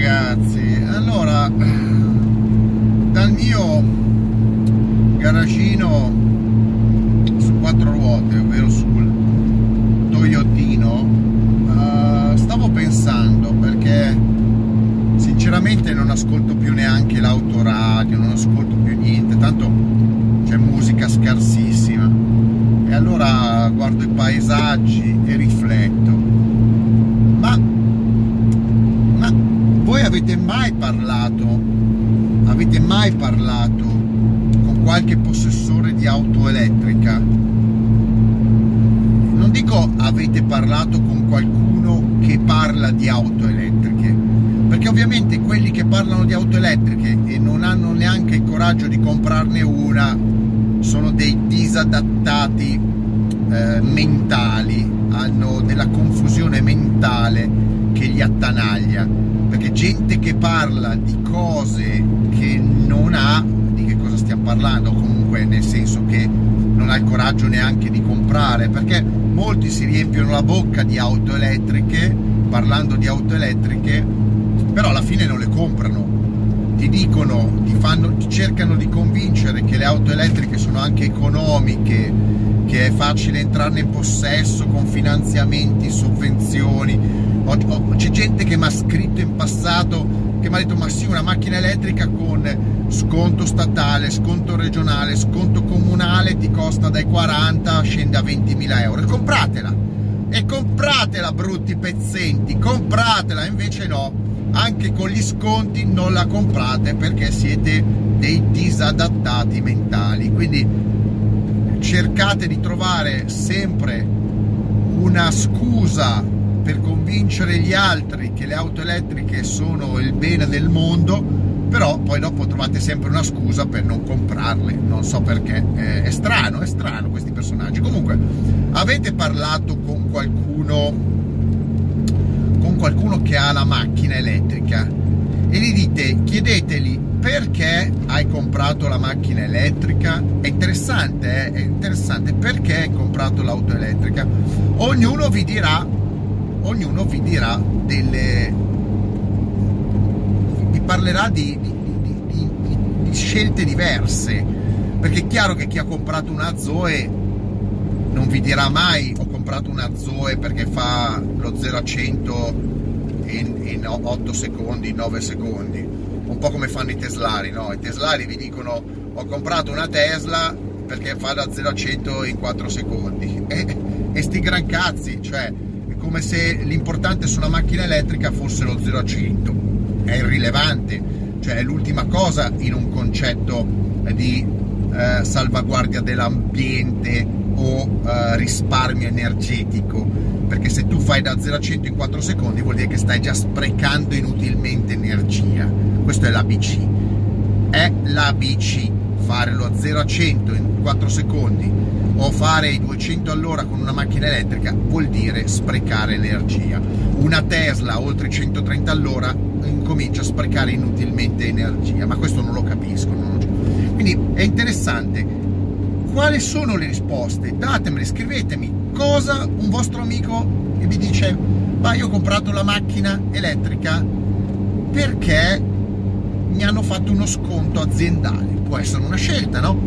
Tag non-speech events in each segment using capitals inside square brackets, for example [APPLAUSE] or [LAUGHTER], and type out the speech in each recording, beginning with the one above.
ragazzi, allora dal mio garagino su quattro ruote, ovvero sul Toyotino, uh, stavo pensando perché sinceramente non ascolto più neanche l'autoradio, non ascolto più niente, tanto c'è musica scarsissima e allora guardo i paesaggi e rifletto. Ma, ma voi avete mai parlato, avete mai parlato con qualche possessore di auto elettrica? Non dico avete parlato con qualcuno che parla di auto elettriche, perché ovviamente quelli che parlano di auto elettriche e non hanno neanche il coraggio di comprarne una sono dei disadattati eh, mentali, hanno della confusione mentale che li attanaglia, perché gente che parla di cose che non ha, di che cosa stiamo parlando comunque, nel senso che non ha il coraggio neanche di comprare, perché molti si riempiono la bocca di auto elettriche, parlando di auto elettriche, però alla fine non le comprano ti dicono, ti, fanno, ti cercano di convincere che le auto elettriche sono anche economiche, che è facile entrarne in possesso con finanziamenti, sovvenzioni. C'è gente che mi ha scritto in passato che mi ha detto ma sì una macchina elettrica con sconto statale, sconto regionale, sconto comunale ti costa dai 40 scende a 20.000 euro. E compratela. E compratela brutti pezzenti compratela. Invece no anche con gli sconti non la comprate perché siete dei disadattati mentali. Quindi cercate di trovare sempre una scusa per convincere gli altri che le auto elettriche sono il bene del mondo, però poi dopo trovate sempre una scusa per non comprarle, non so perché, è strano, è strano questi personaggi. Comunque, avete parlato con qualcuno qualcuno che ha la macchina elettrica e gli dite, chiedeteli perché hai comprato la macchina elettrica? È interessante, eh? è interessante perché hai comprato l'auto elettrica. Ognuno vi dirà, ognuno vi dirà delle, vi parlerà di, di, di, di scelte diverse. Perché è chiaro che chi ha comprato una Zoe non vi dirà mai ho comprato una Zoe perché fa lo 0 a 100 in, in 8 secondi, 9 secondi, un po' come fanno i teslari, no? I teslari vi dicono ho comprato una Tesla perché fa da 0 a 100 in 4 secondi e, e sti gran cazzi, cioè come se l'importante su una macchina elettrica fosse lo 0 a 100, è irrilevante, cioè è l'ultima cosa in un concetto di eh, salvaguardia dell'ambiente o eh, risparmio energetico perché se tu fai da 0 a 100 in 4 secondi vuol dire che stai già sprecando inutilmente energia. Questo è l'ABC. È l'ABC. Fare lo 0 a 100 in 4 secondi o fare i 200 all'ora con una macchina elettrica vuol dire sprecare energia. Una Tesla oltre i 130 all'ora incomincia a sprecare inutilmente energia, ma questo non lo capisco. Quindi è interessante quali sono le risposte? Datemele, scrivetemi cosa un vostro amico vi dice ma io ho comprato la macchina elettrica perché mi hanno fatto uno sconto aziendale. Può essere una scelta, no?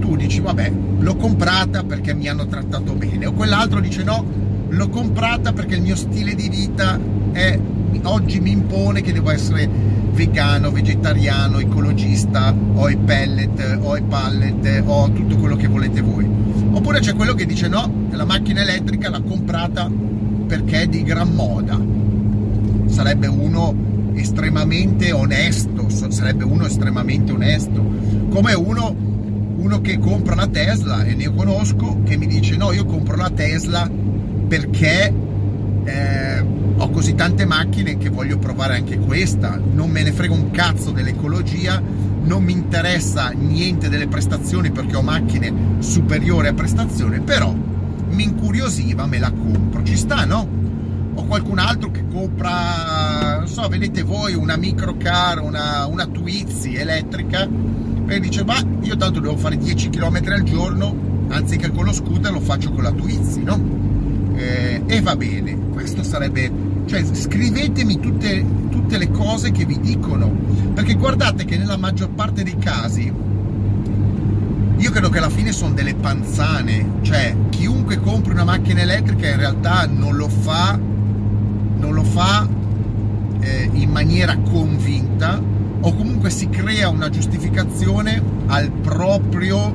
Tu dici vabbè, l'ho comprata perché mi hanno trattato bene, o quell'altro dice no, l'ho comprata perché il mio stile di vita è, oggi mi impone che devo essere vegano, vegetariano, ecologista, o i pellet, o i pallet, o tutto quello che volete voi. Oppure c'è quello che dice no, la macchina elettrica l'ha comprata perché è di gran moda. Sarebbe uno estremamente onesto, sarebbe uno estremamente onesto, come uno, uno che compra la Tesla, e ne conosco, che mi dice no, io compro la Tesla perché eh, ho così tante macchine che voglio provare anche questa, non me ne frega un cazzo dell'ecologia, non mi interessa niente delle prestazioni perché ho macchine superiori a prestazione, però mi incuriosiva, me la compro, ci sta, no? O qualcun altro che compra, non so, vedete voi, una microcar, una, una Twizy elettrica e dice, ma io tanto devo fare 10 km al giorno, anziché con lo scooter lo faccio con la Twizy, no? Eh, e va bene, questo sarebbe Cioè, scrivetemi tutte, tutte le cose che vi dicono, perché guardate che nella maggior parte dei casi io credo che alla fine sono delle panzane, cioè chiunque compri una macchina elettrica in realtà non lo fa, non lo fa eh, in maniera convinta o comunque si crea una giustificazione al proprio,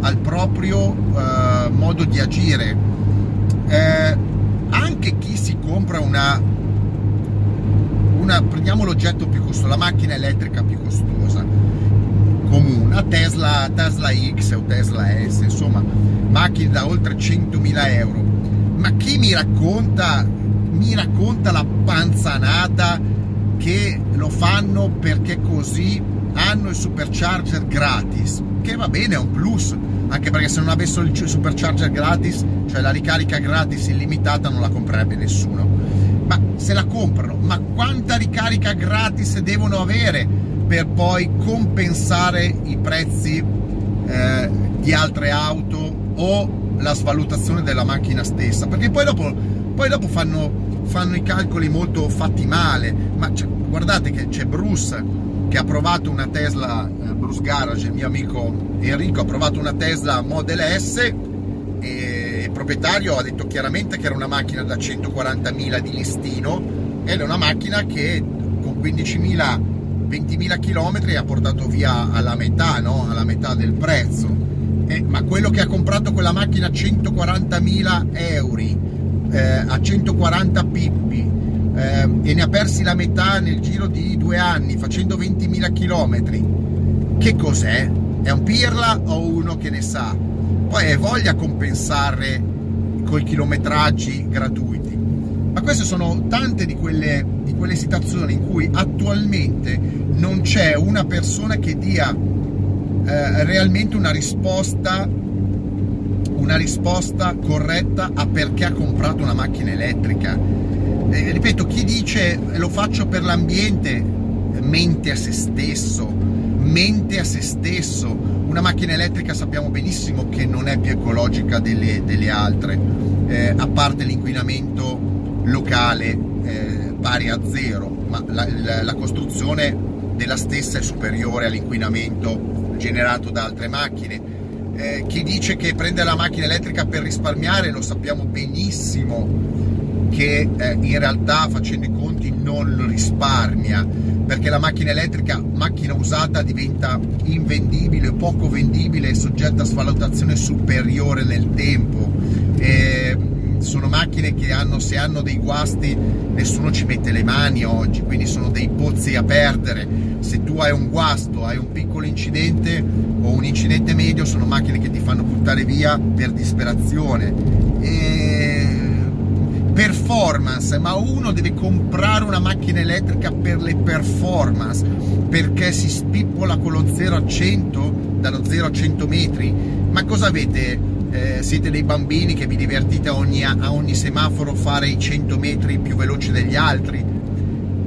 al proprio eh, modo di agire. Eh, anche chi si compra una, una prendiamo l'oggetto più costoso, la macchina elettrica più costosa, comune, Tesla, Tesla X o Tesla S, insomma, macchine da oltre 100.000 euro. Ma chi mi racconta, mi racconta la panzanata che lo fanno perché così hanno il supercharger gratis, che va bene, è un plus, anche perché se non avessero il supercharger gratis, cioè la ricarica gratis illimitata, non la comprerebbe nessuno. Ma se la comprano, ma quanta ricarica gratis devono avere per poi compensare i prezzi eh, di altre auto o la svalutazione della macchina stessa? Perché poi dopo, poi dopo fanno fanno i calcoli molto fatti male, ma guardate che c'è Bruce che ha provato una Tesla, eh, Bruce Garage, il mio amico Enrico ha provato una Tesla Model S e il proprietario ha detto chiaramente che era una macchina da 140.000 di listino ed è una macchina che con 15.000 20.000 km ha portato via alla metà, no? alla metà del prezzo. Eh, ma quello che ha comprato quella macchina a 140.000 euro eh, a 140 pippi eh, e ne ha persi la metà nel giro di due anni facendo 20.000 km, che cos'è? È un pirla o uno che ne sa? Poi è voglia compensare con i chilometraggi gratuiti. Ma queste sono tante di quelle, di quelle situazioni in cui attualmente non c'è una persona che dia eh, realmente una risposta una risposta corretta a perché ha comprato una macchina elettrica. Eh, ripeto, chi dice lo faccio per l'ambiente mente a se stesso, mente a se stesso. Una macchina elettrica sappiamo benissimo che non è più ecologica delle, delle altre, eh, a parte l'inquinamento locale eh, pari a zero, ma la, la, la costruzione della stessa è superiore all'inquinamento generato da altre macchine eh, chi dice che prende la macchina elettrica per risparmiare lo sappiamo benissimo che eh, in realtà facendo i conti non risparmia perché la macchina elettrica, macchina usata, diventa invendibile, poco vendibile e soggetta a svalutazione superiore nel tempo. Eh, sono macchine che hanno, se hanno dei guasti, nessuno ci mette le mani oggi, quindi sono dei pozzi a perdere. Se tu hai un guasto, hai un piccolo incidente o un incidente medio, sono macchine che ti fanno buttare via per disperazione. E performance, ma uno deve comprare una macchina elettrica per le performance, perché si spippola con lo 0 a 100, dallo 0 a 100 metri. Ma cosa avete? Eh, siete dei bambini che vi divertite a ogni, a ogni semaforo fare i 100 metri più veloci degli altri.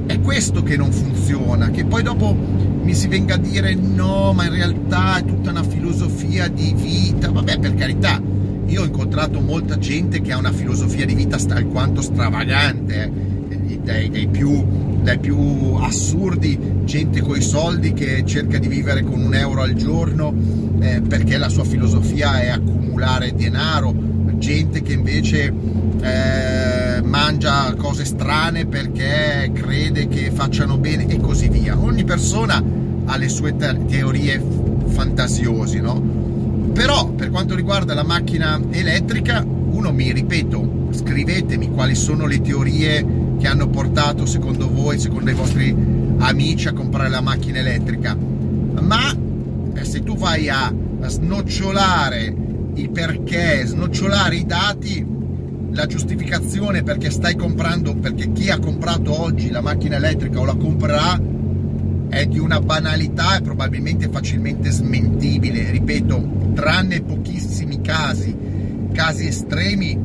È questo che non funziona, che poi dopo mi si venga a dire no, ma in realtà è tutta una filosofia di vita. Vabbè, per carità, io ho incontrato molta gente che ha una filosofia di vita alquanto stravagante, eh, dai, dai, più, dai più assurdi, gente coi soldi che cerca di vivere con un euro al giorno eh, perché la sua filosofia è accumulare accumulare denaro, gente che invece eh, mangia cose strane perché crede che facciano bene e così via. Ogni persona ha le sue te- teorie fantasiosi, no? Però per quanto riguarda la macchina elettrica, uno mi ripeto, scrivetemi quali sono le teorie che hanno portato secondo voi, secondo i vostri amici a comprare la macchina elettrica. Ma eh, se tu vai a snocciolare i perché, snocciolare i dati, la giustificazione perché stai comprando, perché chi ha comprato oggi la macchina elettrica o la comprerà è di una banalità e probabilmente facilmente smentibile. Ripeto, tranne pochissimi casi, casi estremi,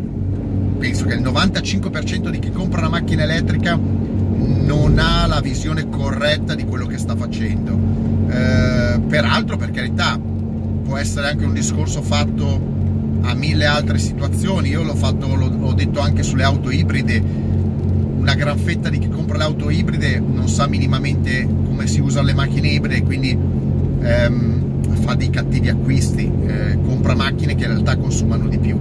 penso che il 95% di chi compra una macchina elettrica non ha la visione corretta di quello che sta facendo. Eh, peraltro, per carità, può essere anche un discorso fatto a mille altre situazioni. Io l'ho fatto, l'ho detto anche sulle auto ibride. una gran fetta di chi compra le auto ibride non sa minimamente come si usano le macchine ibride, quindi ehm, fa dei cattivi acquisti, eh, compra macchine che in realtà consumano di più.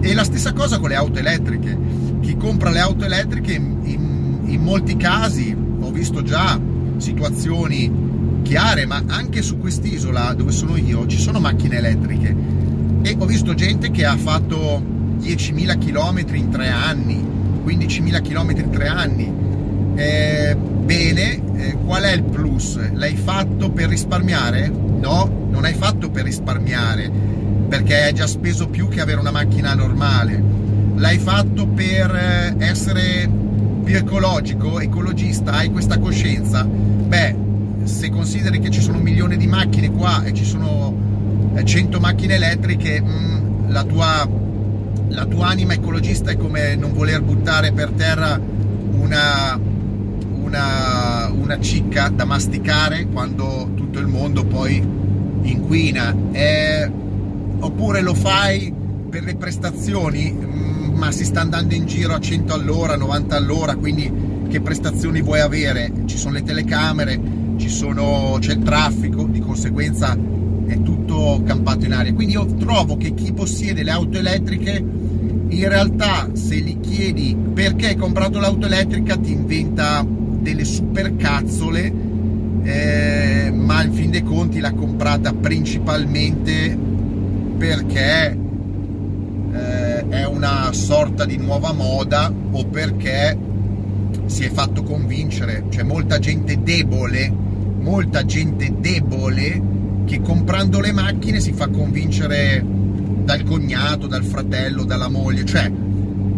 E la stessa cosa con le auto elettriche. Chi compra le auto elettriche in, in, molti casi ho visto già situazioni chiare, ma anche su quest'isola dove sono io ci sono macchine elettriche e ho visto gente che ha fatto 10.000 km in tre anni, 15.000 km in tre anni. Eh, bene, eh, qual è il plus? L'hai fatto per risparmiare? No, non hai fatto per risparmiare perché hai già speso più che avere una macchina normale. L'hai fatto per eh, essere più ecologico, ecologista, hai questa coscienza? Beh, se consideri che ci sono un milione di macchine qua e ci sono 100 eh, macchine elettriche, mm, la, tua, la tua anima ecologista è come non voler buttare per terra una, una, una cicca da masticare quando tutto il mondo poi inquina. E, oppure lo fai per le prestazioni, mm, ma si sta andando in giro a 100 all'ora, 90 all'ora, quindi che prestazioni vuoi avere? Ci sono le telecamere, sono, c'è il traffico, di conseguenza è tutto campato in aria. Quindi io trovo che chi possiede le auto elettriche, in realtà se gli chiedi perché hai comprato l'auto elettrica ti inventa delle super cazzole, eh, ma in fin dei conti l'ha comprata principalmente perché eh, è una sorta di nuova moda o perché si è fatto convincere, c'è molta gente debole molta gente debole che comprando le macchine si fa convincere dal cognato, dal fratello, dalla moglie, cioè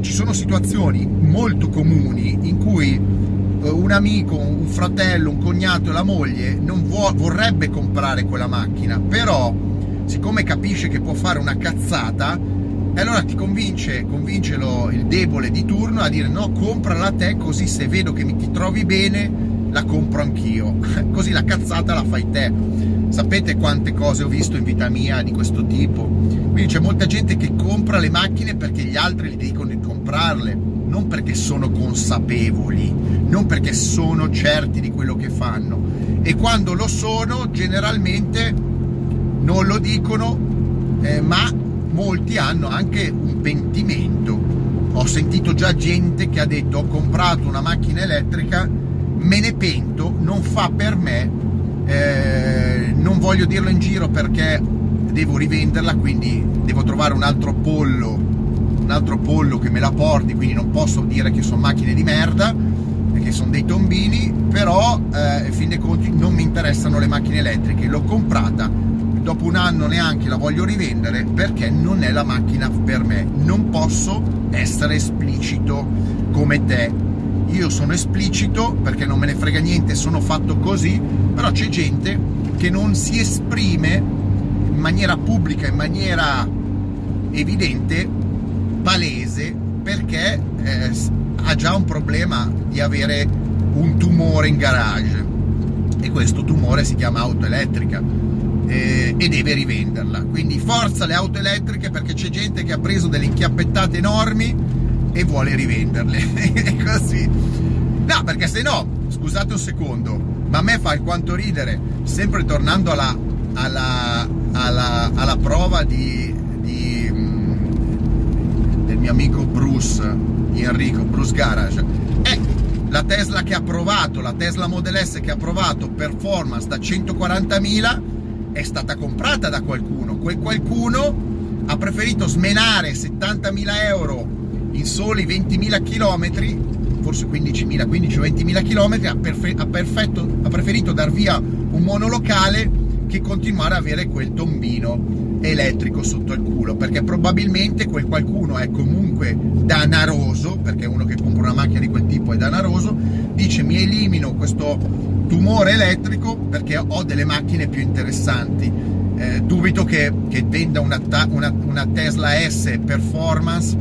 ci sono situazioni molto comuni in cui eh, un amico, un fratello, un cognato e la moglie non vuo- vorrebbe comprare quella macchina, però siccome capisce che può fare una cazzata, e allora ti convince, convince lo, il debole di turno a dire no, comprala te così se vedo che mi ti trovi bene la compro anch'io, [LAUGHS] così la cazzata la fai te. Sapete quante cose ho visto in vita mia di questo tipo? Quindi c'è molta gente che compra le macchine perché gli altri gli dicono di comprarle, non perché sono consapevoli, non perché sono certi di quello che fanno. E quando lo sono, generalmente non lo dicono, eh, ma molti hanno anche un pentimento. Ho sentito già gente che ha detto ho comprato una macchina elettrica me ne pento, non fa per me, eh, non voglio dirlo in giro perché devo rivenderla, quindi devo trovare un altro pollo, un altro pollo che me la porti, quindi non posso dire che sono macchine di merda, che sono dei tombini, però eh, in fin dei conti non mi interessano le macchine elettriche, l'ho comprata, dopo un anno neanche la voglio rivendere perché non è la macchina per me, non posso essere esplicito come te io sono esplicito perché non me ne frega niente, sono fatto così, però c'è gente che non si esprime in maniera pubblica, in maniera evidente, palese, perché eh, ha già un problema di avere un tumore in garage e questo tumore si chiama auto elettrica eh, e deve rivenderla. Quindi forza le auto elettriche perché c'è gente che ha preso delle inchiappettate enormi e vuole rivenderle. [LAUGHS] è così. No, perché se no, scusate un secondo, ma a me fa alquanto ridere, sempre tornando alla, alla, alla, alla prova di, di, mm, del mio amico Bruce, Enrico, Bruce Garage. Eh, la Tesla che ha provato, la Tesla Model S che ha provato performance da 140.000 è stata comprata da qualcuno. Quel qualcuno ha preferito smenare 70.000 euro in soli 20.000 km, forse 15.000, 15 o 20.000 km, ha, perfe- ha, perfetto, ha preferito dar via un monolocale che continuare a avere quel tombino elettrico sotto il culo, perché probabilmente quel qualcuno è comunque danaroso, perché uno che compra una macchina di quel tipo è danaroso, dice mi elimino questo tumore elettrico perché ho delle macchine più interessanti. Eh, dubito che, che venda una, una, una Tesla S Performance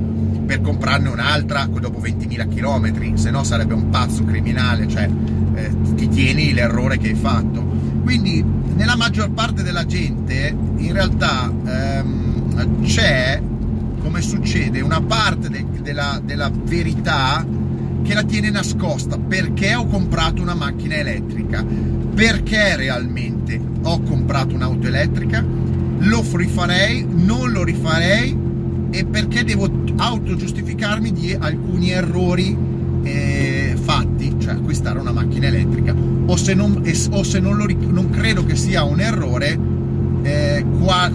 per comprarne un'altra dopo 20.000 km, se no sarebbe un pazzo criminale, cioè eh, ti tieni l'errore che hai fatto. Quindi nella maggior parte della gente in realtà ehm, c'è, come succede, una parte de- della, della verità che la tiene nascosta. Perché ho comprato una macchina elettrica, perché realmente ho comprato un'auto elettrica, lo rifarei, non lo rifarei? E perché devo autogiustificarmi di alcuni errori eh, fatti, cioè acquistare una macchina elettrica. O se non, o se non, lo, non credo che sia un errore, eh,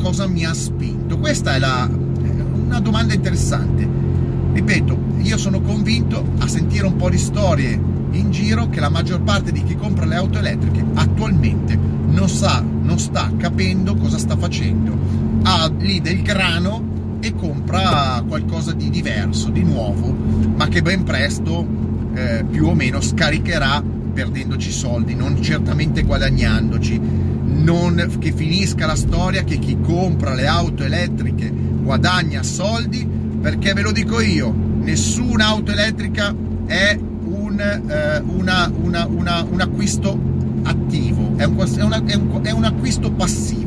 cosa mi ha spinto? Questa è la, una domanda interessante. Ripeto, io sono convinto a sentire un po' di storie in giro che la maggior parte di chi compra le auto elettriche attualmente non sa, non sta capendo cosa sta facendo. Ha lì del grano e compra qualcosa di diverso, di nuovo, ma che ben presto eh, più o meno scaricherà perdendoci soldi, non certamente guadagnandoci. Non che finisca la storia che chi compra le auto elettriche guadagna soldi, perché ve lo dico io, nessuna auto elettrica è un, eh, una, una, una, un acquisto attivo, è un, è, un, è un acquisto passivo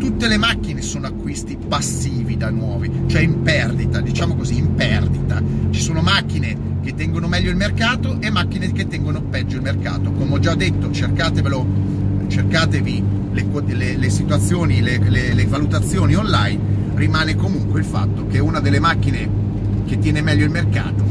tutte le macchine sono acquisti passivi da nuovi, cioè in perdita, diciamo così, in perdita. Ci sono macchine che tengono meglio il mercato e macchine che tengono peggio il mercato. Come ho già detto, cercatevi le, le, le situazioni, le, le valutazioni online, rimane comunque il fatto che una delle macchine che tiene meglio il mercato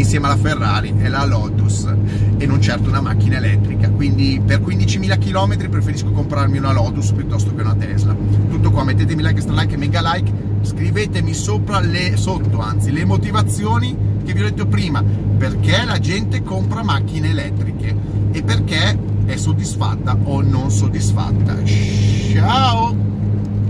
insieme alla Ferrari e la Lotus e non certo una macchina elettrica. Quindi per 15.000 km preferisco comprarmi una Lotus piuttosto che una Tesla. Tutto qua, mettetemi like, like e mega like, scrivetemi sopra le, sotto anzi le motivazioni che vi ho detto prima, perché la gente compra macchine elettriche e perché è soddisfatta o non soddisfatta. Ciao!